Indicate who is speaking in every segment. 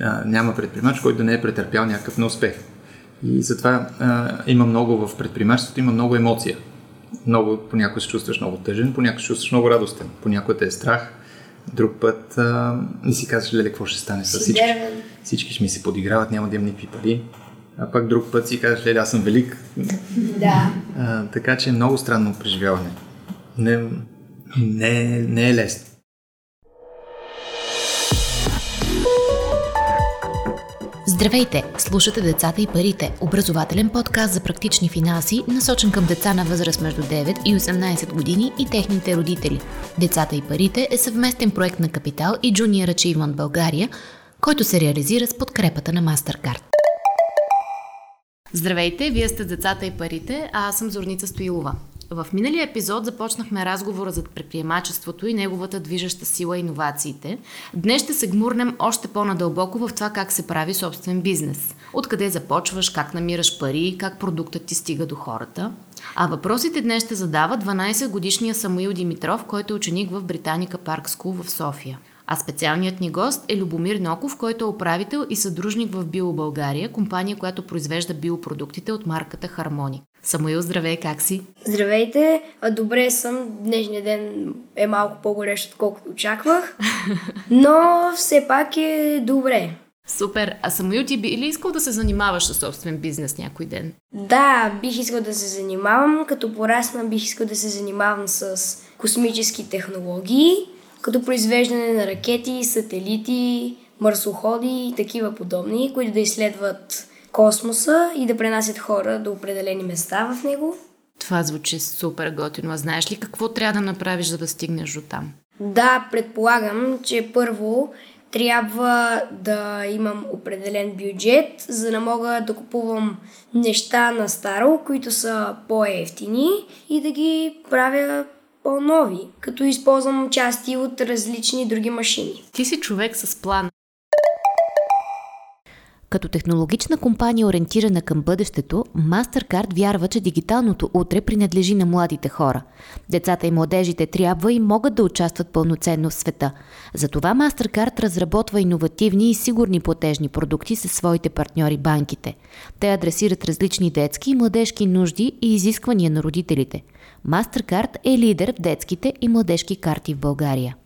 Speaker 1: а, няма предприемач, който да не е претърпял някакъв неуспех. И затова а, има много в предприемачеството, има много емоция. Много, понякога се чувстваш много тъжен, понякога се чувстваш много радостен, понякога те е страх, друг път а, не си казваш, леле, какво ще стане с всички. Всички ще ми се подиграват, няма да имам никакви пари. А пак друг път си казваш, леле, аз съм велик.
Speaker 2: Да.
Speaker 1: А, така че е много странно преживяване. Не, не, не е лесно.
Speaker 3: Здравейте! Слушате Децата и парите, образователен подкаст за практични финанси, насочен към деца на възраст между 9 и 18 години и техните родители. Децата и парите е съвместен проект на Капитал и Junior Achievement България, който се реализира с подкрепата на MasterCard. Здравейте, вие сте Децата и парите, а аз съм Зорница Стоилова. В миналия епизод започнахме разговора за предприемачеството и неговата движеща сила иновациите. Днес ще се гмурнем още по-надълбоко в това как се прави собствен бизнес. Откъде започваш, как намираш пари, как продуктът ти стига до хората. А въпросите днес ще задава 12-годишния Самуил Димитров, който е ученик в Британика Парк Скул в София. А специалният ни гост е Любомир Ноков, който е управител и съдружник в Био България, компания, която произвежда биопродуктите от марката Хармоник. Самуил, здравей, как си?
Speaker 2: Здравейте, добре съм. Днешния ден е малко по-горещ, отколкото очаквах, но все пак е добре.
Speaker 3: Супер. А Самуил, ти би ли искал да се занимаваш с собствен бизнес някой ден?
Speaker 2: Да, бих искал да се занимавам. Като порасна бих искал да се занимавам с космически технологии, като произвеждане на ракети, сателити, марсоходи и такива подобни, които да изследват космоса и да пренасят хора до определени места в него.
Speaker 3: Това звучи супер готино. А знаеш ли какво трябва да направиш, за да стигнеш до там?
Speaker 2: Да, предполагам, че първо трябва да имам определен бюджет, за да мога да купувам неща на старо, които са по-ефтини и да ги правя по-нови, като използвам части от различни други машини.
Speaker 3: Ти си човек с план. Като технологична компания, ориентирана към бъдещето, MasterCard вярва, че дигиталното утре принадлежи на младите хора. Децата и младежите трябва и могат да участват пълноценно в света. Затова MasterCard разработва иновативни и сигурни платежни продукти със своите партньори банките. Те адресират различни детски и младежки нужди и изисквания на родителите. MasterCard е лидер в детските и младежки карти в България.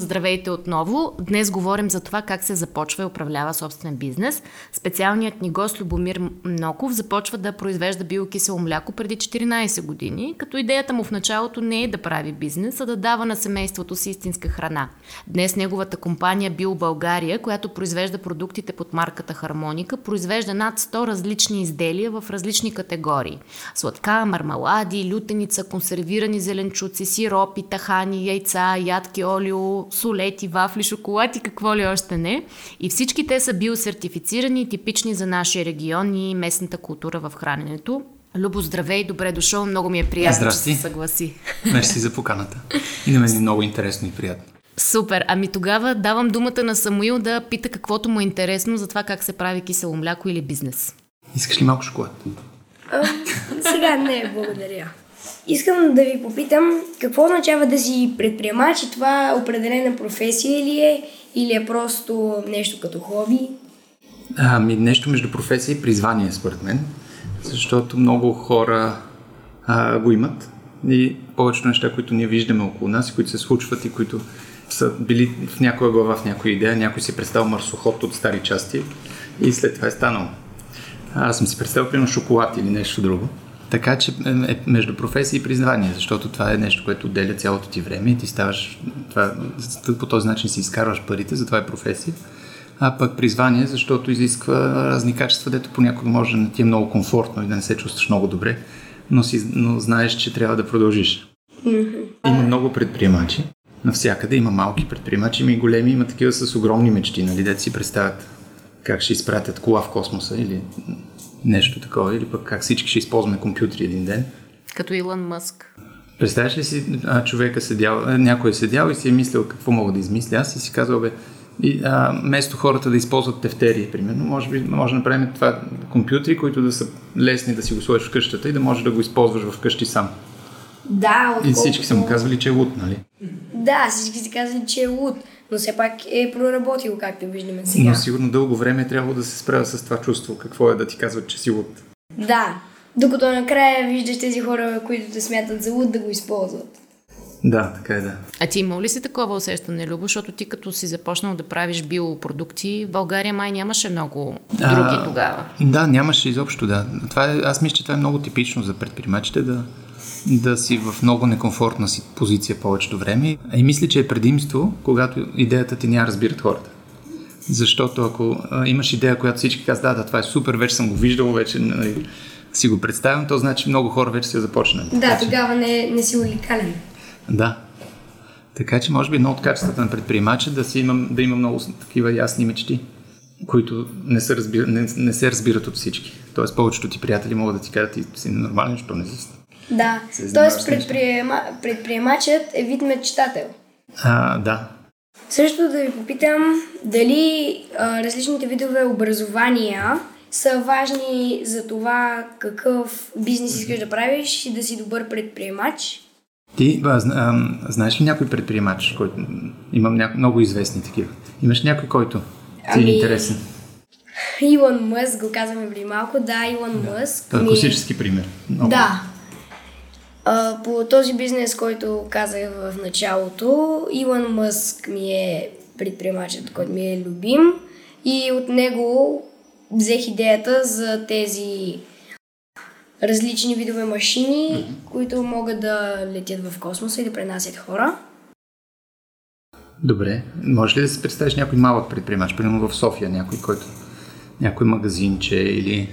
Speaker 3: Здравейте отново! Днес говорим за това как се започва и управлява собствен бизнес. Специалният ни гост Любомир Мноков започва да произвежда биокисело мляко преди 14 години, като идеята му в началото не е да прави бизнес, а да дава на семейството си истинска храна. Днес неговата компания Био България, която произвежда продуктите под марката Хармоника, произвежда над 100 различни изделия в различни категории. Сладка, мармалади, лютеница, консервирани зеленчуци, сиропи, тахани, яйца, ядки, олио, солети, вафли, шоколад и какво ли още не. И всички те са биосертифицирани и типични за нашия регион и местната култура в храненето. Любо, здравей, добре дошъл, много ми е приятно,
Speaker 1: Здрасти.
Speaker 3: че се съгласи.
Speaker 1: Мерси за поканата. И на мен е много интересно и приятно.
Speaker 3: Супер, ами тогава давам думата на Самуил да пита каквото му е интересно за това как се прави кисело мляко или бизнес.
Speaker 1: Искаш ли малко шоколад?
Speaker 2: А, сега не, благодаря. Искам да ви попитам какво означава да си предприемач и това определена професия ли е или е просто нещо като хоби?
Speaker 1: Ами нещо между професия и призвание, според мен. Защото много хора а, го имат и повечето неща, които ние виждаме около нас и които се случват и които са били в някоя глава, в някоя идея, някой си представил марсоход от стари части и след това е станало. Аз съм си представил, примерно, шоколад или нещо друго. Така че е, е между професия и призвание, защото това е нещо, което отделя цялото ти време и ти ставаш, това, по този начин си изкарваш парите, затова е професия. А пък призвание, защото изисква разни качества, дето понякога може да не ти е много комфортно и да не се чувстваш много добре, но, си, но знаеш, че трябва да продължиш. Има много предприемачи. Навсякъде има малки предприемачи, има и големи, има такива с огромни мечти, нали, дете си представят как ще изпратят кола в космоса или нещо такова, или пък как всички ще използваме компютри един ден.
Speaker 3: Като Илон Мъск.
Speaker 1: Представяш ли си, а, човека седял, а, някой е седял и си е мислил какво мога да измисля. Аз и си казал, бе, и, а, вместо хората да използват тефтери, примерно, може, би, може да направим това компютри, които да са лесни да си го сложиш в къщата и да можеш да го използваш в къщи сам.
Speaker 2: Да,
Speaker 1: отколкото... И всички са му казвали, че е луд, нали?
Speaker 2: Да, всички си казвали, че е луд. Но все пак е проработил, както виждаме сега.
Speaker 1: Но сигурно дълго време е трябвало да се справя с това чувство. Какво е да ти казват, че си луд?
Speaker 2: Да, докато накрая виждаш тези хора, които те смятат за луд да го използват.
Speaker 1: Да, така е, да.
Speaker 3: А ти имал ли си такова усещане, Любо? Защото ти като си започнал да правиш биопродукти, в България май нямаше много други а, тогава.
Speaker 1: Да, нямаше изобщо, да. Това е, аз мисля, че това е много типично за предприемачите да, да си в много некомфортна си позиция повечето време. И мисля, че е предимство, когато идеята ти няма разбират хората. Защото ако а, имаш идея, която всички казват, да, да, това е супер, вече съм го виждал, вече нали, си го представям, то значи много хора вече са започнали.
Speaker 2: Да, така, тогава не, не си уникален.
Speaker 1: Да. Така че, може би, едно от качествата на предприемача да, си имам, да има много такива ясни мечти, които не се, разбира, не, не се разбират от всички. Тоест, повечето ти приятели могат да ти кажат, ти си нормален, що не си.
Speaker 2: Да, т.е. Предприема, предприемачът е вид мечтател.
Speaker 1: А, да.
Speaker 2: Също да ви попитам дали а, различните видове образования са важни за това какъв бизнес искаш да правиш и да си добър предприемач.
Speaker 1: Ти а, а, знаеш ли някой предприемач, който имам ня... много известни такива? Имаш някой, който ти е ами... е интересен?
Speaker 2: Илон Мъск, го казваме преди малко. Да, Илон
Speaker 1: да.
Speaker 2: Мъск.
Speaker 1: Това е класически пример.
Speaker 2: Много. Да. А, по този бизнес, който казах в началото, Илон Мъск ми е предприемачът, който ми е любим и от него взех идеята за тези различни видове машини, mm-hmm. които могат да летят в космоса и да пренасят хора.
Speaker 1: Добре. Може ли да си представиш някой малък предприемач, примерно в София, някой, който някой магазинче или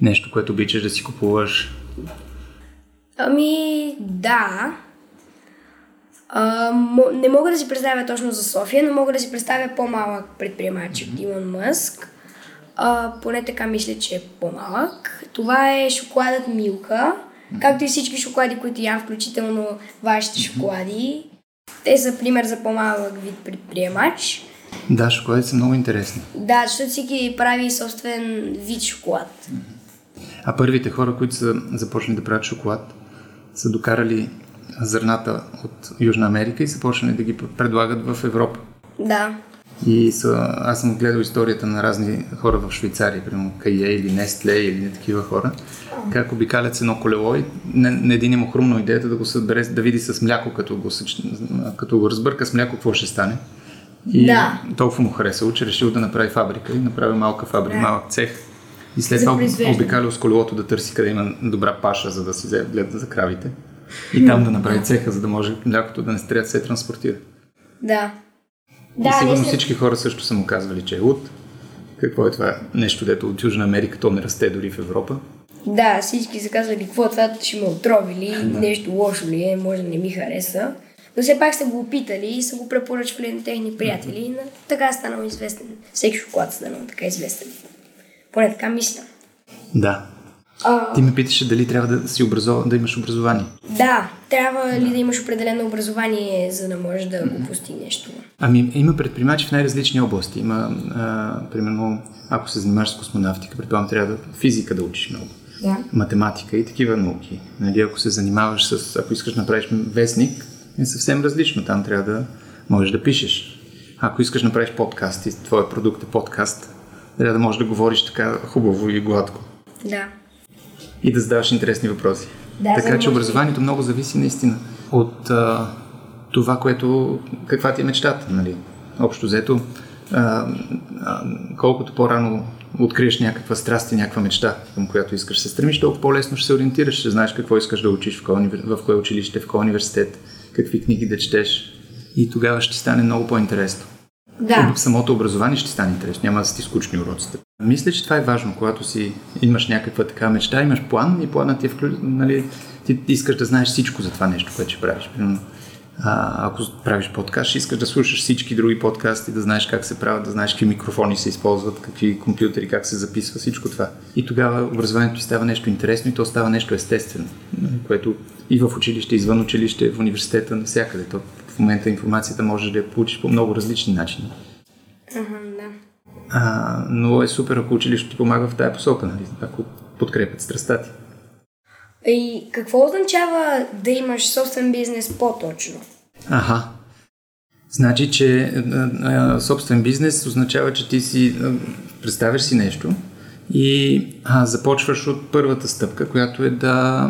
Speaker 1: нещо, което обичаш да си купуваш?
Speaker 2: Ами, да. А, не мога да си представя точно за София, но мога да си представя по-малък предприемач от Илон Мъск. А, поне така мисля, че е по-малък. Това е шоколадът Милка, както и всички шоколади, които ям, включително вашите шоколади. Те са пример за по-малък вид предприемач.
Speaker 1: Да, шоколади са много интересни.
Speaker 2: Да, защото всеки прави собствен вид шоколад.
Speaker 1: А първите хора, които са започнали да правят шоколад, са докарали зърната от Южна Америка и са почнали да ги предлагат в Европа.
Speaker 2: Да.
Speaker 1: И са, аз съм гледал историята на разни хора в Швейцария, примерно Кае или Нестле или не такива хора, как обикалят с едно колело и на, на един му хрумно идеята да го събере, да види с мляко, като го, като го разбърка с мляко, какво ще стане. И да. толкова му харесало, че решил да направи фабрика и направи малка фабрика, да. малък цех. И след това обикалял с колелото да търси къде има добра паша, за да си гледа за кравите. И там да направи цеха, за да може млякото да не да се транспортира.
Speaker 2: Да.
Speaker 1: Да, и сигурно всички хора също са му казвали, че е луд. Какво е това нещо, дето от Южна Америка то не расте дори в Европа?
Speaker 2: Да, всички са казвали, какво е това, ще ме отровили, да. нещо лошо ли е, може да не ми хареса. Но все пак са го опитали и са го препоръчвали на техни приятели и на... така е станал известен. Всеки шоколад е станал така известен. Поне така мисля.
Speaker 1: Да. А... Ти ме питаше дали трябва да, си образов... да имаш образование.
Speaker 2: Да, трябва ли да имаш определено образование, за да можеш да го постигнеш това?
Speaker 1: Ами, има предприемачи в най-различни области. Има, а, примерно, ако се занимаваш с космонавтика, предполагам, трябва да физика да учиш много.
Speaker 2: Да.
Speaker 1: Математика и такива науки. Нали, ако се занимаваш с, ако искаш да направиш вестник, е съвсем различно. Там трябва да можеш да пишеш. Ако искаш да направиш подкаст и твоя продукт е подкаст, трябва да можеш да говориш така хубаво и гладко.
Speaker 2: Да.
Speaker 1: И да задаваш интересни въпроси.
Speaker 2: Да,
Speaker 1: така че образованието много зависи наистина от а, това, което, каква ти е мечтата, нали? Общо взето, а, а, колкото по-рано откриеш някаква страст и някаква мечта, към която искаш се стремиш, толкова по-лесно ще се ориентираш, ще знаеш какво искаш да учиш, в кое, в кое училище, в кое университет, какви книги да четеш и тогава ще стане много по-интересно.
Speaker 2: Да.
Speaker 1: Самото образование ще стане интересно, няма да си скучни уроците. Мисля, че това е важно, когато си имаш някаква така мечта, имаш план и планът ти е вклю... нали, ти искаш да знаеш всичко за това нещо, което ще правиш. А, ако правиш подкаст, ще искаш да слушаш всички други подкасти, да знаеш как се правят, да знаеш какви микрофони се използват, какви компютъри, как се записва, всичко това. И тогава образованието ти става нещо интересно и то става нещо естествено, което и в училище, извън училище, в университета, навсякъде. То в момента информацията можеш да я получиш по много различни начини.
Speaker 2: Uh-huh, да.
Speaker 1: А, но е супер, ако училището ти помага в тая посока, нали? ако подкрепят страста ти.
Speaker 2: И какво означава да имаш собствен бизнес по-точно?
Speaker 1: Аха. Значи, че а, а, собствен бизнес означава, че ти си а, представяш си нещо и а, започваш от първата стъпка, която е да,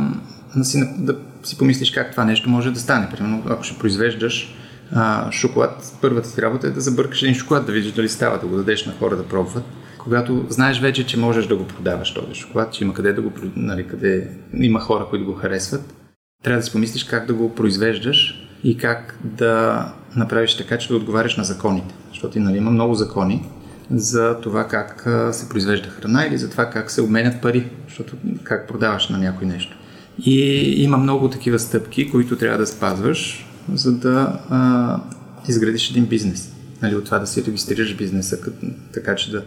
Speaker 1: да, си, да си помислиш как това нещо може да стане. Примерно, ако ще произвеждаш а, шоколад, първата ти работа е да забъркаш един шоколад, да видиш дали става, да го дадеш на хора да пробват. Когато знаеш вече, че можеш да го продаваш този шоколад, че има къде да го, нали, къде има хора, които го харесват, трябва да си помислиш как да го произвеждаш и как да направиш така, че да отговаряш на законите. Защото нали, има много закони за това как се произвежда храна или за това как се обменят пари, защото как продаваш на някой нещо. И има много такива стъпки, които трябва да спазваш, за да а, изградиш един бизнес. Нали, от това да си регистрираш бизнеса, така че да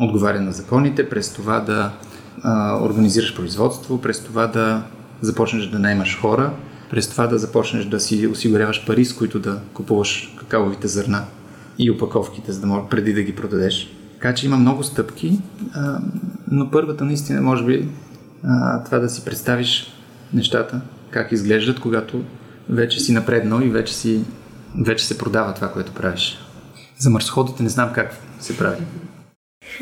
Speaker 1: отговаря на законите, през това да а, организираш производство, през това да започнеш да наймаш хора, през това да започнеш да си осигуряваш пари, с които да купуваш какаовите зърна и опаковките, за да може преди да ги продадеш. Така че има много стъпки, а, но първата наистина може би а, това да си представиш нещата, как изглеждат, когато вече си напреднал и вече, си, вече се продава това, което правиш. За марсходите не знам как се прави.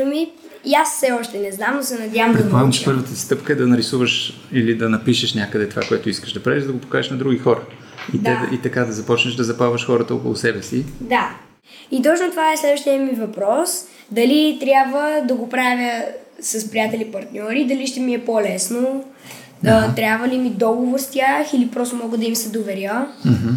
Speaker 2: Ами, и аз все още не знам, но се надявам да
Speaker 1: Предполагам, че първата си стъпка е да нарисуваш или да напишеш някъде това, което искаш да правиш, да го покажеш на други хора. И, да. те, и така да започнеш да запаваш хората около себе си.
Speaker 2: Да. И точно това е следващия ми въпрос. Дали трябва да го правя с приятели партньори, дали ще ми е по-лесно, да, трябва ли ми договор с тях или просто мога да им се доверя?
Speaker 1: Mm-hmm.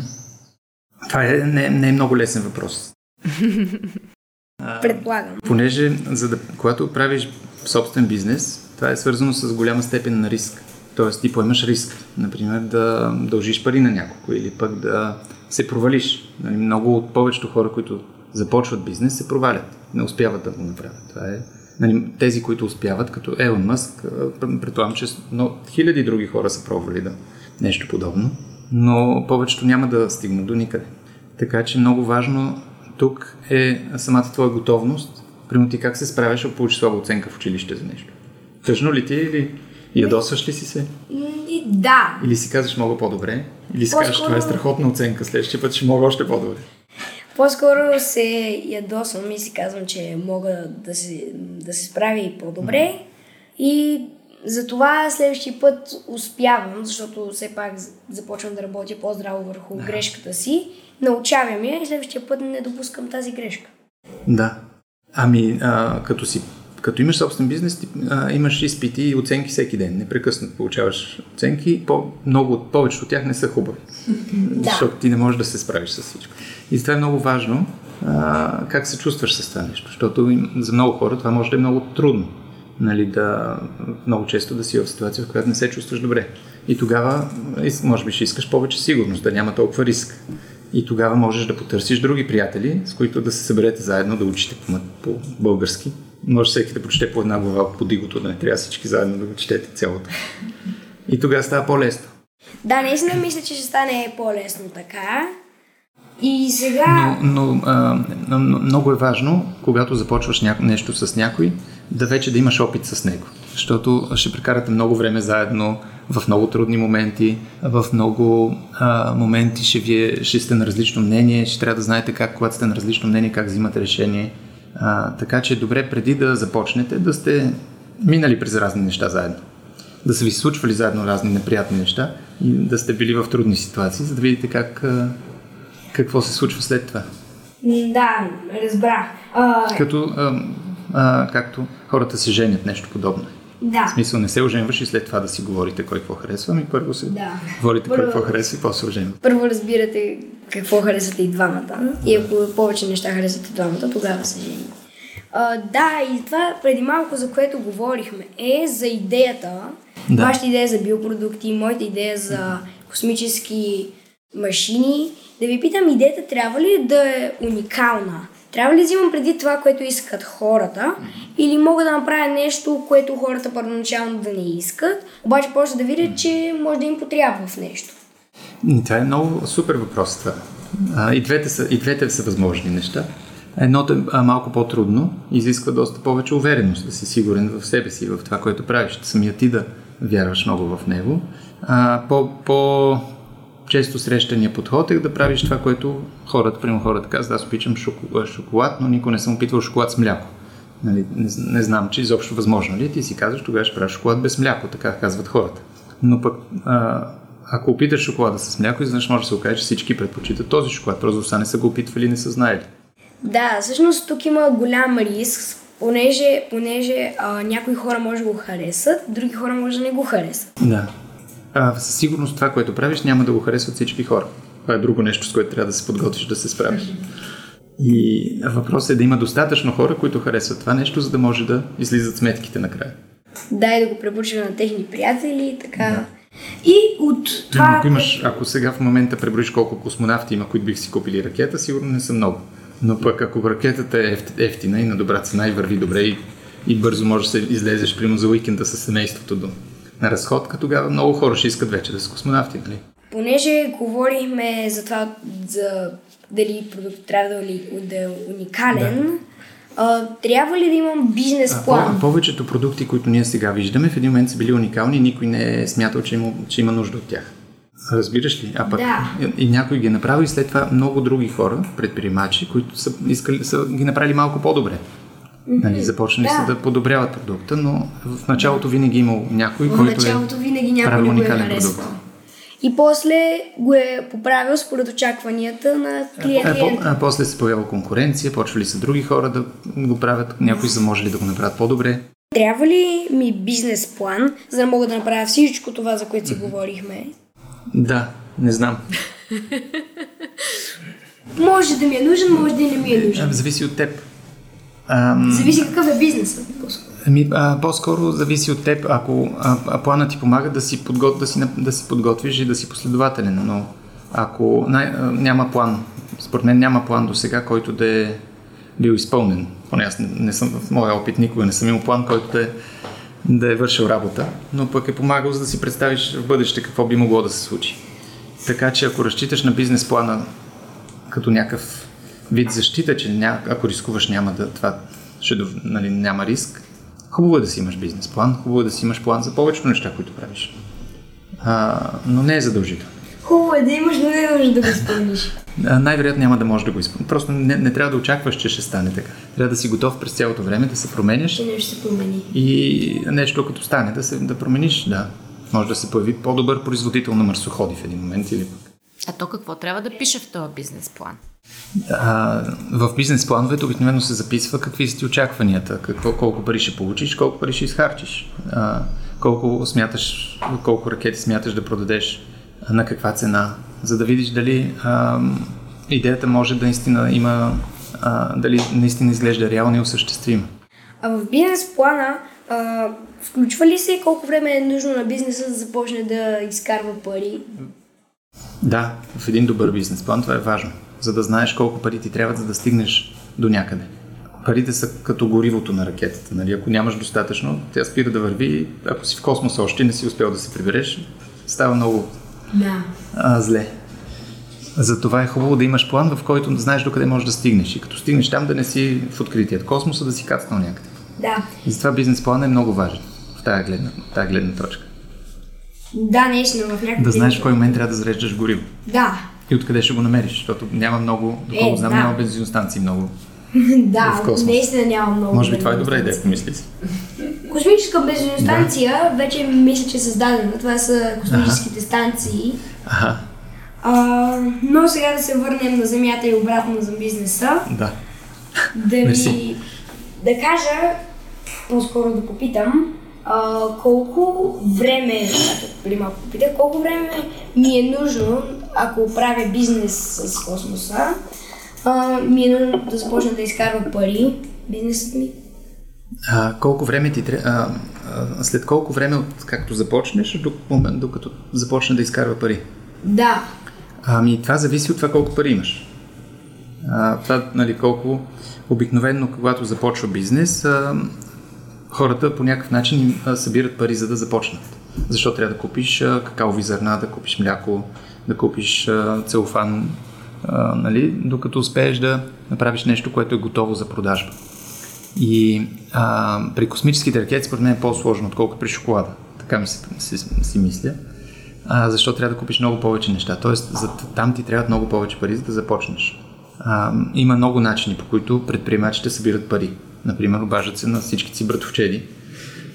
Speaker 1: Това е, не, не е много лесен въпрос.
Speaker 2: Предполагам.
Speaker 1: Понеже, за да, когато правиш собствен бизнес, това е свързано с голяма степен на риск. Тоест ти поемаш риск, например, да дължиш пари на някого или пък да се провалиш. Нали, много от повечето хора, които започват бизнес, се провалят. Не успяват да го направят. Това е нали, тези, които успяват, като Елон Мъск, предполагам, че но, хиляди други хора са пробвали да нещо подобно, но повечето няма да стигнат до никъде. Така че много важно тук е самата твоя готовност. Примерно ти как се справяш, ако получиш слаба оценка в училище за нещо? Тъжно ли ти или ядосваш ли си се?
Speaker 2: Да.
Speaker 1: Или си казваш мога по-добре? Или си казваш това е страхотна оценка, следващия път ще мога още по-добре?
Speaker 2: По-скоро се ядосвам и си казвам, че мога да се, да се справя и по-добре. Mm. И затова следващия път успявам, защото все пак започвам да работя по-здраво върху да. грешката си. Научавам я и следващия път не допускам тази грешка.
Speaker 1: Да. Ами, а, като си като имаш собствен бизнес, ти, а, имаш изпити и оценки всеки ден. Непрекъснато получаваш оценки. По, много от повечето от тях не са хубави. да. Защото ти не можеш да се справиш с всичко. И това е много важно а, как се чувстваш с това нещо. Защото за много хора това може да е много трудно. Нали, да, много често да си в ситуация, в която не се чувстваш добре. И тогава, може би, ще искаш повече сигурност, да няма толкова риск. И тогава можеш да потърсиш други приятели, с които да се съберете заедно, да учите по, по български може всеки да прочете по една глава по дигото, да не трябва всички заедно да го четете цялото. И тогава става по-лесно.
Speaker 2: Да, наистина мисля, че ще стане по-лесно така. И сега...
Speaker 1: Но, но а, много е важно, когато започваш няко... нещо с някой, да вече да имаш опит с него. Защото ще прекарате много време заедно, в много трудни моменти, в много а, моменти ще, вие, ще сте на различно мнение, ще трябва да знаете как, когато сте на различно мнение, как взимате решение. А, така че е добре преди да започнете да сте минали през разни неща заедно. Да са ви случвали заедно разни неприятни неща и да сте били в трудни ситуации, за да видите как, какво се случва след това.
Speaker 2: Да, разбрах. А...
Speaker 1: Като, а, а, както хората се женят, нещо подобно.
Speaker 2: Да.
Speaker 1: В смисъл не се оженваш и след това да си говорите кой какво харесва, ми първо се да. говорите първо, кой какво харесва и после оженвате.
Speaker 2: Първо разбирате какво харесвате и двамата. И ако повече неща харесвате двамата, тогава се жени. Uh, да, и това преди малко, за което говорихме, е за идеята. Да. Вашата идея за биопродукти, моята идея за космически машини. Да ви питам, идеята трябва ли да е уникална? Трябва ли да взимам преди това, което искат хората, или мога да направя нещо, което хората първоначално да не искат, обаче после да видят, че може да им потрябва в нещо?
Speaker 1: Това е много супер въпрос. Това. А, и, двете са, и двете са възможни неща. Едното е малко по-трудно, изисква доста повече увереност, да си сигурен в себе си, в това, което правиш. Самия ти да вярваш много в него. А, по, по често срещания подход е да правиш това, което хората, примерно хората казват, аз обичам шоколад, но никой не съм опитвал шоколад с мляко. Нали, не, не знам, че изобщо възможно ли. Ти си казваш, тогава ще правиш шоколад без мляко, така казват хората. Но пък, а, ако опиташ шоколада с мляко, изведнъж може да се окаже, че всички предпочитат този шоколад. Просто са не са го опитвали, не са знаели.
Speaker 2: Да, всъщност тук има голям риск, понеже, понеже а, някои хора може да го харесат, други хора може да не го харесат.
Speaker 1: Да. А, със сигурност това, което правиш, няма да го харесват всички хора. Това е друго нещо, с което трябва да се подготвиш да се справиш. И въпросът е да има достатъчно хора, които харесват това нещо, за да може да излизат сметките накрая.
Speaker 2: Да, и да го препоръча на техни приятели, така. Да. И от това...
Speaker 1: Ако, имаш, ако сега в момента преброиш колко космонавти има, които бих си купили ракета, сигурно не са много. Но пък ако ракетата е ефтина и на добра цена и върви добре и, и бързо можеш да се излезеш, примерно за уикенда с семейството до на разходка, тогава много хора ще искат вече да са космонавти, нали?
Speaker 2: Понеже говорихме за това, за дали продукт трябва да, да е уникален, да. А, трябва ли да имам бизнес план?
Speaker 1: А, повечето продукти, които ние сега виждаме, в един момент са били уникални и никой не е смятал, че има, че има нужда от тях. Разбираш ли? А пък да. и, някой ги е направил и след това много други хора, предприемачи, които са, искали, са ги направили малко по-добре. Нали, започнали да. са да подобряват продукта, но в началото винаги е имал някой, в който
Speaker 2: началото е винаги някой уникален го е продукт. И после го е поправил според очакванията на клиента.
Speaker 1: А, а, а после се появява конкуренция, почвали са други хора да го правят, някои са можели да го направят по-добре.
Speaker 2: Трябва ли ми бизнес план, за да мога да направя всичко това, за което си говорихме?
Speaker 1: Да, не знам.
Speaker 2: може да ми е нужен, може да и не ми е нужен.
Speaker 1: Зависи от теб.
Speaker 2: Ам... Зависи какъв е бизнесът.
Speaker 1: Ами, а, по-скоро зависи от теб, ако а, а плана ти помага да си, подгот, да, си, да си подготвиш и да си последователен, но ако най, а, няма план, според мен няма план до сега, който да е бил изпълнен. Поне аз не, не съм в моя опит никога не съм имал план, който да е, да е вършил работа, но пък е помагал за да си представиш в бъдеще какво би могло да се случи. Така че ако разчиташ на бизнес плана като някакъв вид защита, че ня, ако рискуваш няма да, това ще, нали, няма риск, хубаво е да си имаш бизнес план, хубаво е да си имаш план за повечето неща, които правиш. А, но не е задължително.
Speaker 2: Хубаво е да имаш, но не е да го изпълниш.
Speaker 1: Най-вероятно няма да можеш да го изпълниш. Просто не, не трябва да очакваш, че ще стане така. Трябва да си готов през цялото време да се променяш.
Speaker 2: И нещо се промени.
Speaker 1: И нещо като стане, да, се, да промениш, да. Може да се появи по-добър производител на марсоходи в един момент или пък.
Speaker 3: А то какво трябва да пише в този бизнес план?
Speaker 1: А, в бизнес плановете обикновено се записва какви са ти очакванията, какво, колко пари ще получиш, колко пари ще изхарчиш, а, колко, смяташ, колко ракети смяташ да продадеш, на каква цена, за да видиш дали а, идеята може да наистина има, а, дали наистина изглежда реално и осъществима.
Speaker 2: А в бизнес плана а, включва ли се колко време е нужно на бизнеса да започне да изкарва пари?
Speaker 1: Да, в един добър бизнес план това е важно за да знаеш колко пари ти трябва, за да стигнеш до някъде. Парите са като горивото на ракетата. Нали? Ако нямаш достатъчно, тя спира да върви. Ако си в космоса още не си успял да се прибереш, става много
Speaker 2: да.
Speaker 1: а, зле. Затова е хубаво да имаш план, в който знаеш докъде можеш да стигнеш. И като стигнеш там, да не си в откритият космоса, да си кацнал някъде.
Speaker 2: Да.
Speaker 1: И затова бизнес план е много важен в тази гледна, в тази гледна точка.
Speaker 2: Да, наистина, в някакъв
Speaker 1: Да знаеш в кой момент трябва да зареждаш гориво.
Speaker 2: Да,
Speaker 1: и откъде ще го намериш, защото няма много, доколко е, знам, да. няма бензиностанции много.
Speaker 2: да, наистина няма много.
Speaker 1: Може би това е добра идея, помисли си.
Speaker 2: Космическа бензиностанция да. вече мисля, че е създадена. Това са космическите ага. станции.
Speaker 1: Ага.
Speaker 2: А, но сега да се върнем на Земята и обратно за бизнеса.
Speaker 1: Да.
Speaker 2: Да ви да кажа, по-скоро да попитам, а, колко време, преди малко попитах, колко време ми е нужно, ако правя бизнес с космоса, а, ми е нужно да започна да изкарва пари, бизнесът ми.
Speaker 1: А, колко време ти трябва, след колко време, както започнеш, до момент, докато започне да изкарва пари?
Speaker 2: Да.
Speaker 1: Ами това зависи от това колко пари имаш. А, това, нали, колко обикновено, когато започва бизнес, а, хората по някакъв начин събират пари за да започнат. Защо трябва да купиш какаови зърна, да купиш мляко, да купиш целофан, нали, докато успееш да направиш нещо, което е готово за продажба. И а, при космическите ракети според мен е по-сложно, отколкото при шоколада. Така ми си, си, си мисля. а, защо трябва да купиш много повече неща. Тоест, за, там ти трябват много повече пари, за да започнеш. А, има много начини, по които предприемачите събират пари. Например, обаждат се на всички си братовчеди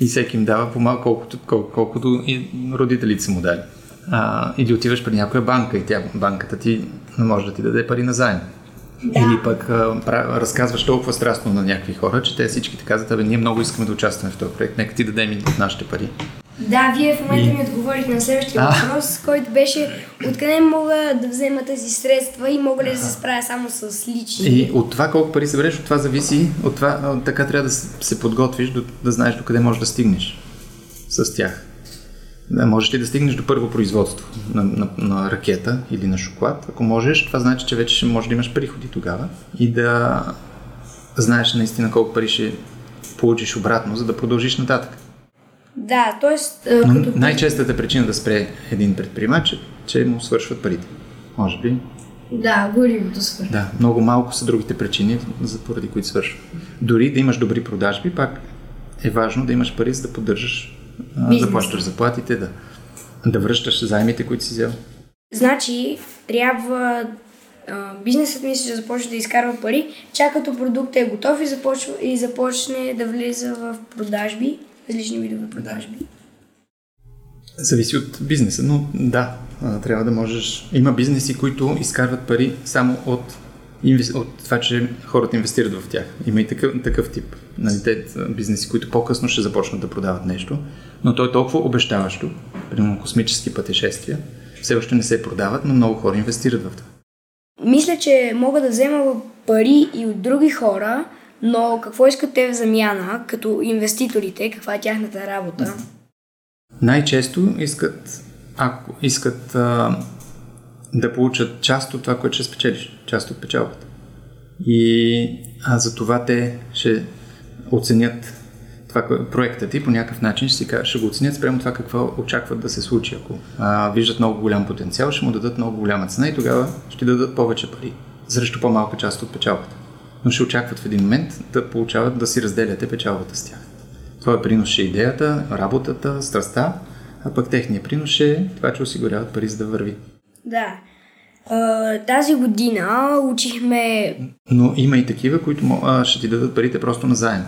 Speaker 1: и всеки им дава по-малко, колкото, колкото, колкото и родителите са му дали. А, или отиваш при някоя банка и тя, банката ти не може да ти даде пари на заем. Да. Или пък а, разказваш толкова страстно на някакви хора, че те всички така казват, абе, ние много искаме да участваме в този проект, нека ти дадем и нашите пари.
Speaker 2: Да, вие в момента и... ми отговорихте на следващия а? въпрос, който беше откъде мога да взема тези средства и мога ли да се справя само с лични.
Speaker 1: И от това колко пари събереш, от това зависи, от това така трябва да се подготвиш, да, да знаеш до къде можеш да стигнеш с тях. Да, можеш ли да стигнеш до първо производство на, на, на ракета или на шоколад? Ако можеш, това значи, че вече ще можеш да имаш приходи тогава и да знаеш наистина колко пари ще получиш обратно, за да продължиш нататък.
Speaker 2: Да, т.е.
Speaker 1: Като... Най-честата причина да спре един предприемач е, че му свършват парите. Може би.
Speaker 2: Да, горивото свършва.
Speaker 1: Да, много малко са другите причини, за поради които свършва. Дори да имаш добри продажби, пак е важно да имаш пари, за да поддържаш, да плащаш заплатите, да, да връщаш заемите, които си взел.
Speaker 2: Значи, трябва а, бизнесът ми да започне да изкарва пари, чакато продуктът е готов и, започва, и започне да влиза в продажби различни видове продажби?
Speaker 1: Зависи от бизнеса, но да, трябва да можеш. Има бизнеси, които изкарват пари само от, от това, че хората инвестират в тях. Има и такъв, такъв тип. Нали, те бизнеси, които по-късно ще започнат да продават нещо, но то е толкова обещаващо, примерно космически пътешествия, все още не се продават, но много хора инвестират в това.
Speaker 2: Мисля, че мога да взема пари и от други хора, но какво искат те в замяна, като инвеститорите, каква е тяхната работа?
Speaker 1: Най-често искат, ако искат а, да получат част от това, което ще спечелиш, част от печалбата. И а, за това те ще оценят това, проекта ти по някакъв начин, ще, си, ще го оценят спрямо това какво очакват да се случи. Ако а, виждат много голям потенциал, ще му дадат много голяма цена и тогава ще дадат повече пари, срещу по-малка част от печалбата но ще очакват в един момент да получават да си разделяте печалбата с тях. Твоя принос ще е идеята, работата, страста, а пък техният принос ще е това, че осигуряват пари за да върви.
Speaker 2: Да. тази година учихме...
Speaker 1: Но има и такива, които ще ти дадат парите просто на заем.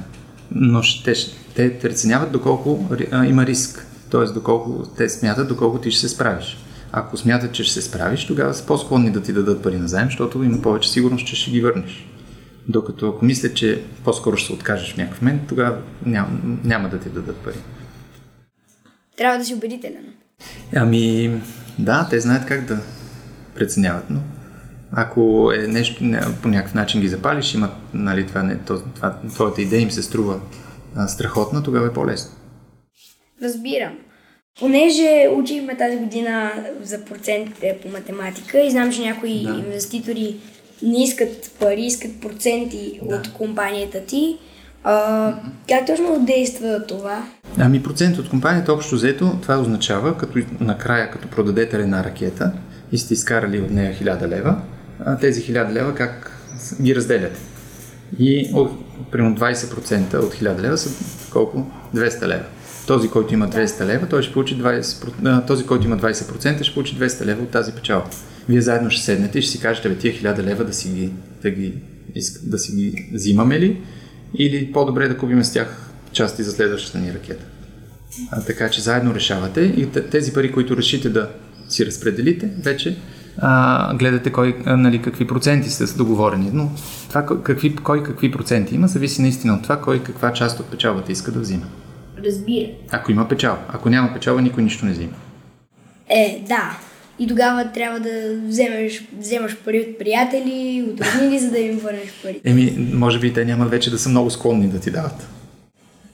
Speaker 1: Но ще, те преценяват доколко има риск. Т.е. доколко те смятат, доколко ти ще се справиш. Ако смятат, че ще се справиш, тогава са по-склонни да ти дадат пари на заем, защото има повече сигурност, че ще ги върнеш. Докато ако мисля, че по-скоро ще се откажеш в някакъв момент, тогава няма, няма да ти дадат пари.
Speaker 2: Трябва да си убедителен.
Speaker 1: Ами, да, те знаят как да преценяват, но ако е нещо, по някакъв начин ги запалиш, има, нали, това, не, това, това, твоята идея им се струва а, страхотна, тогава е по-лесно.
Speaker 2: Разбирам. Понеже учихме тази година за процентите по математика и знам, че някои да. инвеститори не искат пари, искат проценти да. от компанията ти. А, как точно действа това?
Speaker 1: Ами процент от компанията общо взето, това означава, като накрая, като продадете една ракета и сте изкарали от нея 1000 лева, тези 1000 лева как ги разделяте. И от, примерно 20% от 1000 лева са колко? 200 лева. Този, който има 200 лева, той ще получи 20%, този, който има 20%, ще получи 200 лева от тази печалба вие заедно ще седнете и ще си кажете, бе, тия хиляда лева да си ги, да ги, да си ги взимаме ли или по-добре да купим с тях части за следващата ни ракета. А, така че заедно решавате и тези пари, които решите да си разпределите, вече а, гледате кой, а, нали, какви проценти сте договорени. Но това какви, кой какви проценти има, зависи наистина от това кой каква част от печалбата иска да взима.
Speaker 2: Разбира.
Speaker 1: Ако има печалба. Ако няма печалба, никой нищо не взима.
Speaker 2: Е, да и тогава трябва да вземеш, вземаш пари от приятели, от роднини, за да им върнеш пари.
Speaker 1: Еми, може би те няма вече да са много склонни да ти дават.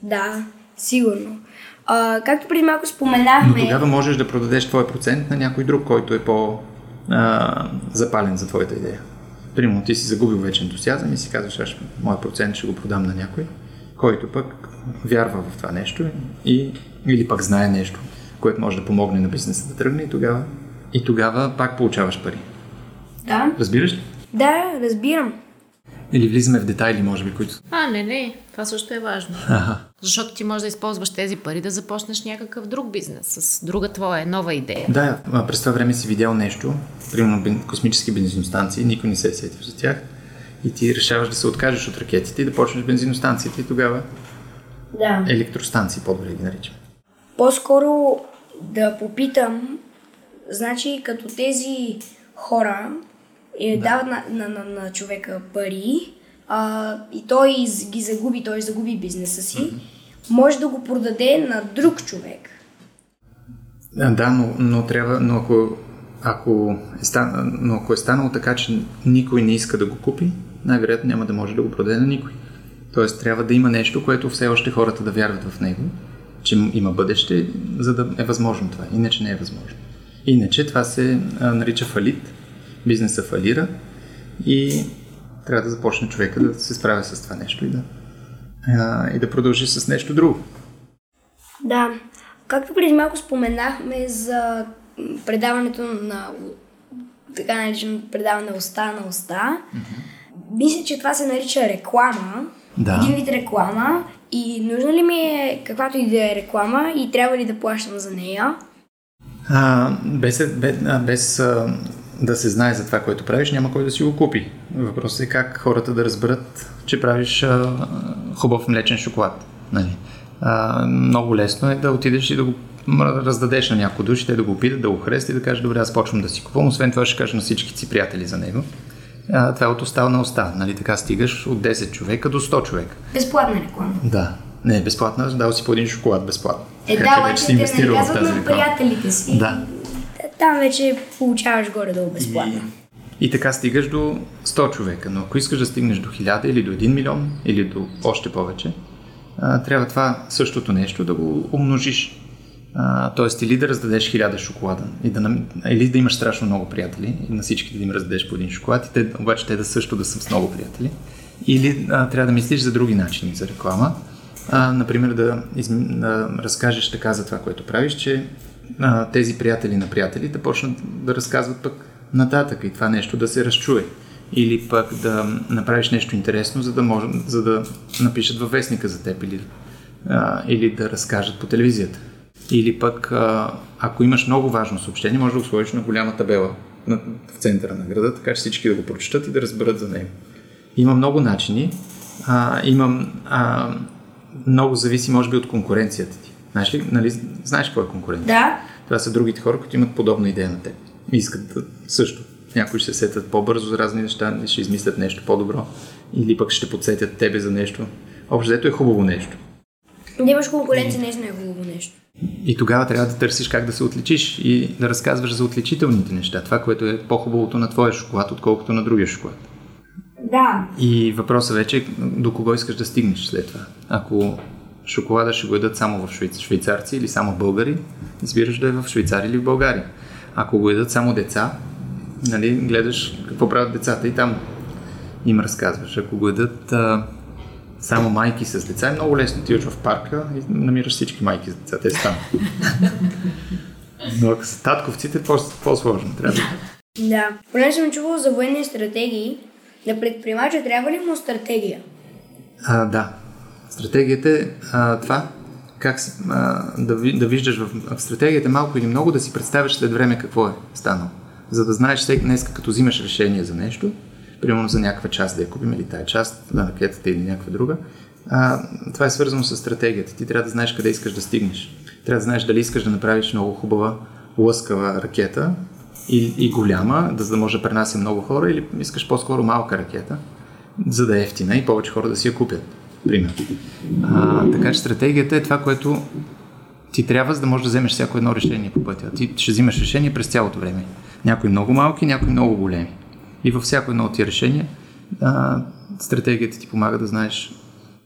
Speaker 2: Да, сигурно. А, както преди малко споменахме...
Speaker 1: Но тогава можеш да продадеш твой процент на някой друг, който е по-запален за твоята идея. Примерно ти си загубил вече ентусиазъм и си казваш, аз моят процент ще го продам на някой, който пък вярва в това нещо и, или пък знае нещо, което може да помогне на бизнеса да тръгне и тогава и тогава пак получаваш пари.
Speaker 2: Да.
Speaker 1: Разбираш ли?
Speaker 2: Да, разбирам.
Speaker 1: Или влизаме в детайли, може би, които...
Speaker 3: А, не, не. Това също е важно.
Speaker 1: Ага.
Speaker 3: Защото ти можеш да използваш тези пари да започнеш някакъв друг бизнес с друга твоя нова идея.
Speaker 1: Да, през това време си видял нещо, примерно космически бензиностанции, никой не се е сетил за тях и ти решаваш да се откажеш от ракетите и да почнеш бензиностанциите и тогава
Speaker 2: Да.
Speaker 1: електростанции, по-добре ги наричаме.
Speaker 2: По-скоро да попитам, значи като тези хора е, дават на, на, на, на човека пари а, и той ги загуби, той загуби бизнеса си, може да го продаде на друг човек.
Speaker 1: Да, но, но трябва, но ако, ако е стан, но ако е станало така, че никой не иска да го купи, най-вероятно няма да може да го продаде на никой. Тоест трябва да има нещо, което все още хората да вярват в него, че има бъдеще, за да е възможно това. Иначе не е възможно. Иначе това се а, нарича фалит, бизнеса фалира и трябва да започне човека да се справя с това нещо и да, а, и да продължи с нещо друго.
Speaker 2: Да, както преди малко споменахме за предаването на така нареченото предаване уста на уста, мисля, че това се нарича реклама.
Speaker 1: Да.
Speaker 2: Един вид реклама. И нужна ли ми е каквато и да е реклама и трябва ли да плащам за нея?
Speaker 1: А, без, без, а, без а, да се знае за това, което правиш, няма кой да си го купи. Въпросът е как хората да разберат, че правиш а, хубав млечен шоколад. Нали? А, много лесно е да отидеш и да го раздадеш на някои души, те да го опитат, да го харесат и да кажат, добре, аз почвам да си купувам. Освен това ще кажа на всички си приятели за него. А, това е от уста на уста. Нали? Така стигаш от 10 човека до 100 човека.
Speaker 2: Безплатна реклама.
Speaker 1: Да. Не е безплатна, дал си по един шоколад безплатно.
Speaker 2: Е, да,
Speaker 1: че вече
Speaker 2: обаче те не казват
Speaker 1: тази
Speaker 2: на приятелите си.
Speaker 1: Да.
Speaker 2: Там вече получаваш горе-долу безплатно.
Speaker 1: И, и така стигаш до 100 човека. Но ако искаш да стигнеш до 1000 или до 1 милион или до още повече, а, трябва това същото нещо да го умножиш. А, тоест или да раздадеш 1000 шоколада, и да, нам- или да имаш страшно много приятели и на всички да им раздадеш по един шоколад, и те, обаче те да също да са с много приятели. Или а, трябва да мислиш за други начини за реклама. А, например, да, изм... да разкажеш така за това, което правиш, че а, тези приятели на приятели да почнат да разказват пък нататък и това нещо да се разчуе. Или пък да направиш нещо интересно, за да, може, за да напишат във вестника за теб или, а, или да разкажат по телевизията. Или пък, а, ако имаш много важно съобщение, може да го сложиш на голяма табела на, в центъра на града, така че всички да го прочитат и да разберат за него. Има много начини. А, имам, а, много зависи, може би, от конкуренцията ти. Знаеш ли, нали, знаеш какво е конкуренция?
Speaker 2: Да,
Speaker 1: Това са другите хора, които имат подобна идея на теб. И искат да, също. Някои ще се сетят по-бързо за разни неща, ще измислят нещо по-добро. Или пък ще подсетят тебе за нещо. Общо взето е хубаво нещо.
Speaker 2: да имаш конкуренция наистина е хубаво нещо.
Speaker 1: И тогава трябва да търсиш как да се отличиш и да разказваш за отличителните неща. Това, което е по-хубавото на твоя шоколад, отколкото на другия шоколад.
Speaker 2: Да,
Speaker 1: И въпросът вече е до кого искаш да стигнеш след това. Ако шоколада ще го ядат само в швейц... швейцарци или само българи, избираш да е в Швейцария или в България. Ако го ядат само деца, нали, гледаш какво правят децата и там им разказваш. Ако го ядат а, само майки с деца, е много лесно. Ти в парка и намираш всички майки с деца. Те са там. Но ако са татковците, по- по-сложно. Трябва да
Speaker 2: да. Понеже съм чувал за военни стратегии, на предприемача трябва ли му стратегия?
Speaker 1: А, да. Стратегията е а, това, как а, да, да виждаш в, в стратегията малко или много, да си представяш след време какво е станало. За да знаеш всеки днес, като взимаш решение за нещо, примерно за някаква част да я купим или тая част на ракетата или някаква друга, а, това е свързано с стратегията. Ти трябва да знаеш къде искаш да стигнеш. Трябва да знаеш дали искаш да направиш много хубава, лъскава ракета и, и голяма, да, за да може да пренася много хора, или искаш по-скоро малка ракета, за да е ефтина и повече хора да си я купят. Пример. А, така че стратегията е това, което ти трябва, за да можеш да вземеш всяко едно решение по пътя. Ти ще взимаш решение през цялото време. Някои много малки, някои много големи. И във всяко едно от тия решения а, стратегията ти помага да знаеш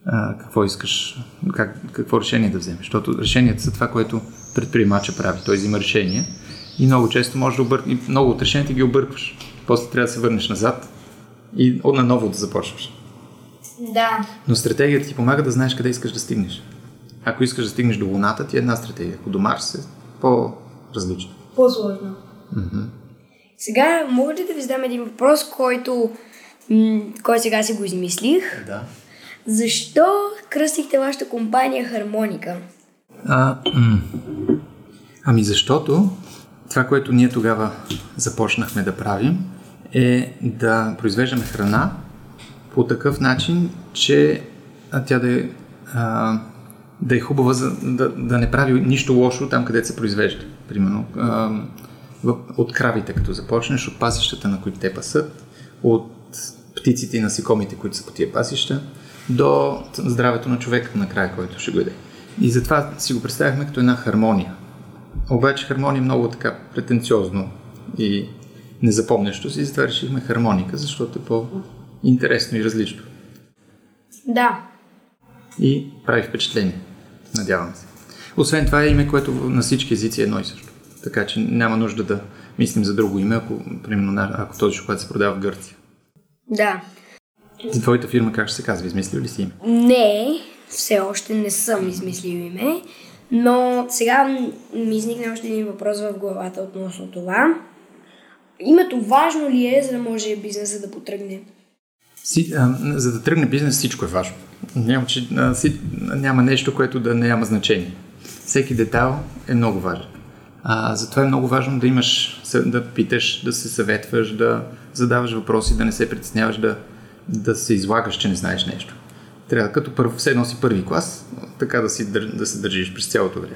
Speaker 1: а, какво искаш, как, какво решение да вземеш. Защото решенията са това, което предприемача прави. Той взима решение и много често може да обърк... и много от решенията ги объркваш. После трябва да се върнеш назад и наново да започваш.
Speaker 2: Да.
Speaker 1: Но стратегията ти помага да знаеш къде искаш да стигнеш. Ако искаш да стигнеш до Луната, ти е една стратегия. Ако до Марс е по-различно.
Speaker 2: По-сложно. Сега, мога ли да ви задам един въпрос, който м- кой сега си го измислих.
Speaker 1: Да.
Speaker 2: Защо кръстихте вашата компания Хармоника?
Speaker 1: А, м- ами защото това, което ние тогава започнахме да правим, е да произвеждаме храна по такъв начин, че тя да е, а, да е хубава, за, да, да не прави нищо лошо там, където се произвежда. Примерно а, от кравите, като започнеш, от пасищата, на които те пасат, от птиците и насекомите, които са по тия пасища, до здравето на човека накрая, който ще го яде. И затова си го представяхме като една хармония. Обаче хармония е много така претенциозно и незапомнящо си, затова решихме хармоника, защото е по-интересно и различно.
Speaker 2: Да.
Speaker 1: И прави впечатление. Надявам се. Освен това е име, което на всички езици е едно и също. Така че няма нужда да мислим за друго име, ако, примерно, ако този шоколад се продава в Гърция.
Speaker 2: Да.
Speaker 1: И твоята фирма как ще се казва? Измислил ли си име?
Speaker 2: Не, все още не съм измислил име, но сега ми изникне още един въпрос в главата относно това. Името важно ли е, за да може бизнеса да потръгне?
Speaker 1: Си, а, за да тръгне бизнес, всичко е важно. Няма, че, а, си, няма нещо, което да няма значение. Всеки детайл е много важен. А, затова е много важно да имаш, да питаш, да се съветваш, да задаваш въпроси, да не се притесняваш, да, да се излагаш, че не знаеш нещо. Трябва като първо, все едно си първи клас, така да, си, да се държиш през цялото време.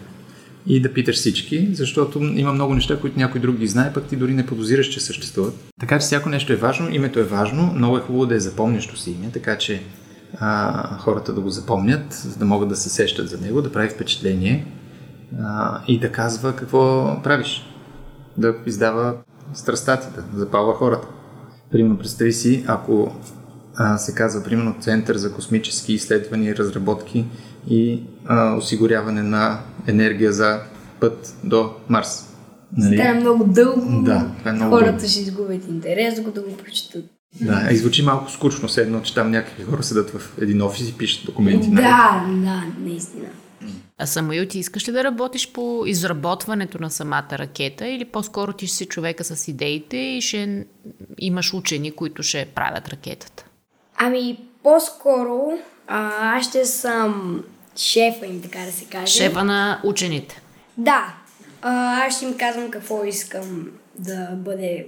Speaker 1: И да питаш всички, защото има много неща, които някой друг ги знае, пък ти дори не подозираш, че съществуват. Така че всяко нещо е важно, името е важно, много е хубаво да е запомнящо си име, така че а, хората да го запомнят, за да могат да се сещат за него, да прави впечатление а, и да казва какво правиш. Да издава страстатите, да запалва хората. Примерно, представи си, ако а, се казва, примерно, Център за космически изследвания и разработки и а, осигуряване на енергия за път до Марс. Нали?
Speaker 2: Става много дълго.
Speaker 1: Да, това е много
Speaker 2: Хората
Speaker 1: дълго.
Speaker 2: ще изгубят интерес, докато го прочетат.
Speaker 1: Да, и звучи малко скучно, все едно, че там някакви хора седат в един офис и пишат документи. нали?
Speaker 2: Да, да, наистина.
Speaker 3: А Самуил, ти искаш ли да работиш по изработването на самата ракета или по-скоро ти ще си човека с идеите и ще имаш учени, които ще правят ракетата?
Speaker 2: Ами, по-скоро а, аз ще съм шефа им, така да се каже.
Speaker 3: Шефа на учените.
Speaker 2: Да. А, аз ще им казвам какво искам да бъде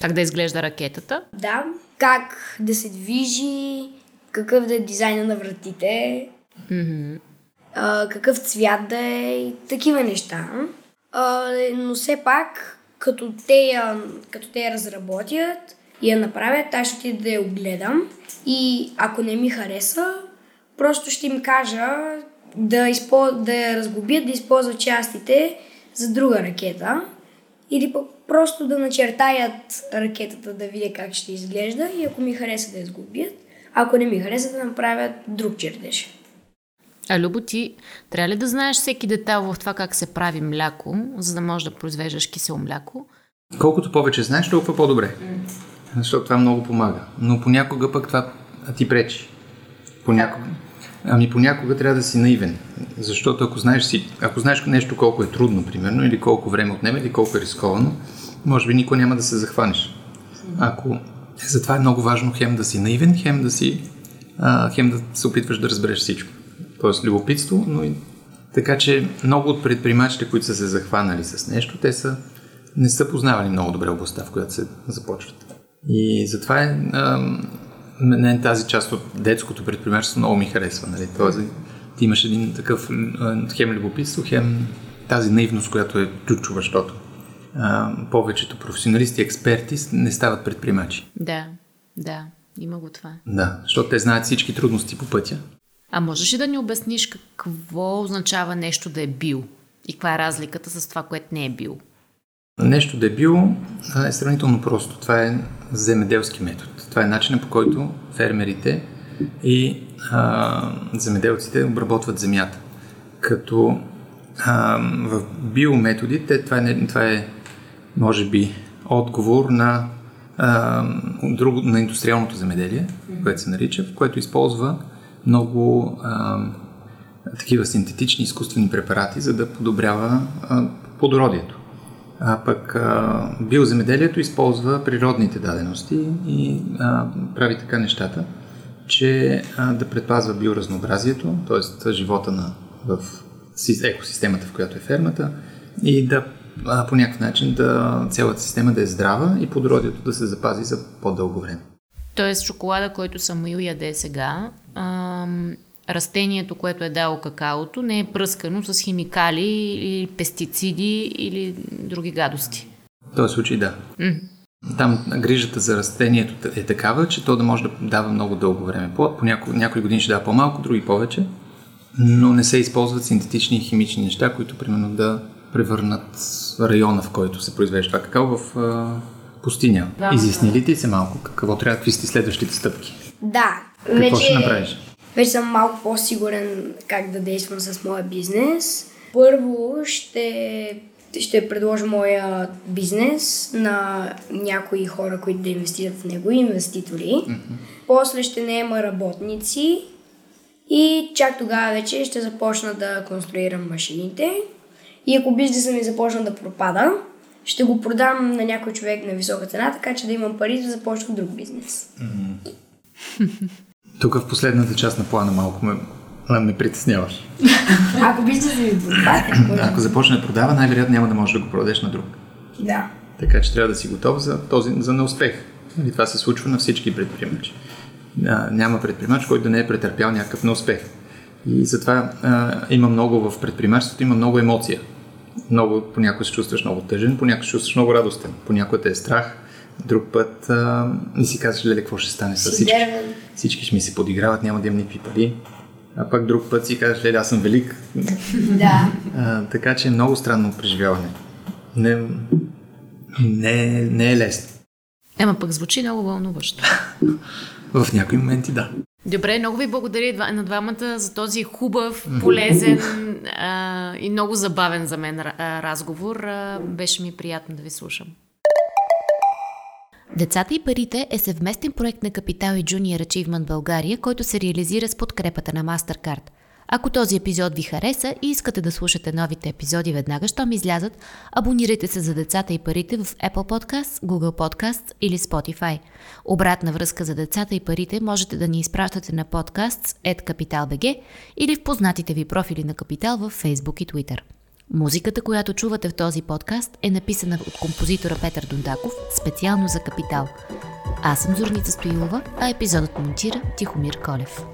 Speaker 3: Как да изглежда ракетата?
Speaker 2: Да. Как да се движи, какъв да е дизайна на вратите, а, какъв цвят да е и такива неща. А, но все пак, като те, като те разработят и я направят, аз ще отида да я огледам и ако не ми хареса, просто ще им кажа да, изпо... да я разглобят, да използват частите за друга ракета или пък просто да начертаят ракетата да видя как ще изглежда и ако ми хареса да я сглобят, ако не ми хареса да направят друг чертеж.
Speaker 3: А Любо, ти трябва ли да знаеш всеки детайл в това как се прави мляко, за да можеш да произвеждаш кисело мляко?
Speaker 1: Колкото повече знаеш, толкова по-добре. Защото това много помага. Но понякога пък това ти пречи. Понякога. Ами понякога трябва да си наивен. Защото ако знаеш, си, ако знаеш нещо колко е трудно, примерно, или колко време отнема, или колко е рисковано, може би никой няма да се захванеш. Ако... Затова е много важно хем да си наивен, хем да си... А, хем да се опитваш да разбереш всичко. Тоест любопитство, но и... Така че много от предприемачите, които са се захванали с нещо, те са не са познавали много добре областта, в която се започват. И затова е, ам, мен тази част от детското предприемачество много ми харесва. Нали? Тоест, ти имаш един такъв а, хем любопитство, хем тази наивност, която е ключова, защото а, повечето професионалисти и експерти не стават предприемачи.
Speaker 3: Да, да, има го това.
Speaker 1: Да, защото те знаят всички трудности по пътя.
Speaker 3: А можеш ли да ни обясниш какво означава нещо да е бил? И каква е разликата с това, което не е бил?
Speaker 1: Нещо да е било е сравнително просто. Това е земеделски метод. Това е начинът по който фермерите и а, земеделците обработват земята. Като а, в биометодите това е, това е може би отговор на, а, друго, на индустриалното земеделие, което се нарича, в което използва много а, такива синтетични изкуствени препарати, за да подобрява а, плодородието. А пък а, биоземеделието използва природните дадености и а, прави така нещата, че а, да предпазва биоразнообразието, т.е. живота на, в екосистемата, в която е фермата и да а, по някакъв начин да цялата система да е здрава и плодородието да се запази за по-дълго време.
Speaker 3: Тоест шоколада, който Самуил яде сега, ам, растението, което е дало какаото, не е пръскано с химикали или пестициди или други гадости.
Speaker 1: В този случай да. Mm. Там грижата за растението е такава, че то да може да дава много дълго време. По, по няко, някои години ще дава по-малко, други повече, но не се използват синтетични и химични неща, които примерно да превърнат района, в който се произвежда това какао, в а, пустиня. Да. Изясни ли ти се малко какво трябва, какви сте следващите стъпки?
Speaker 2: Да.
Speaker 1: Какво вече, ще направиш?
Speaker 2: Вече съм малко по-сигурен как да действам с моя бизнес. Първо ще, ще предложа моя бизнес на някои хора, които да инвестират в него, инвеститори. Mm-hmm. После ще наема работници и чак тогава вече ще започна да конструирам машините. И ако бизнесът ми започна да пропада, ще го продам на някой човек на висока цена, така че да имам пари да започна друг бизнес.
Speaker 1: Mm-hmm. Тук в последната част на плана малко ме, ме притесняваш.
Speaker 2: Ако бизнесът ми продава,
Speaker 1: ако започне да продава, най-вероятно няма да можеш да го продадеш на друг.
Speaker 2: Да.
Speaker 1: Така че трябва да си готов за, този, за неуспех. И нали, това се случва на всички предприемачи. Няма предприемач, който да не е претърпял някакъв неуспех. И затова а, има много в предприемачеството, има много емоция много, понякога се чувстваш много тъжен, понякога се чувстваш много радостен, понякога те е страх, друг път а, не си казваш, леле, какво ще стане с всички. Всички ще ми се подиграват, няма да имам никакви пари. А пък друг път си казваш, леле, аз съм велик.
Speaker 2: Да.
Speaker 1: А, така че е много странно преживяване. Не, не, не е лесно.
Speaker 3: Ема пък звучи много вълнуващо.
Speaker 1: В някои моменти да.
Speaker 3: Добре, много ви благодаря на двамата за този хубав, полезен а, и много забавен за мен разговор. А, беше ми приятно да ви слушам. Децата и парите е съвместен проект на Капитал и Junior Achievement България, който се реализира с подкрепата на MasterCard – ако този епизод ви хареса и искате да слушате новите епизоди веднага, щом излязат, абонирайте се за децата и парите в Apple Podcasts, Google Podcasts или Spotify. Обратна връзка за децата и парите можете да ни изпращате на podcasts.capital.bg или в познатите ви профили на Капитал в Facebook и Twitter. Музиката, която чувате в този подкаст е написана от композитора Петър Дундаков специално за Капитал. Аз съм Зорница Стоилова, а епизодът монтира Тихомир Колев.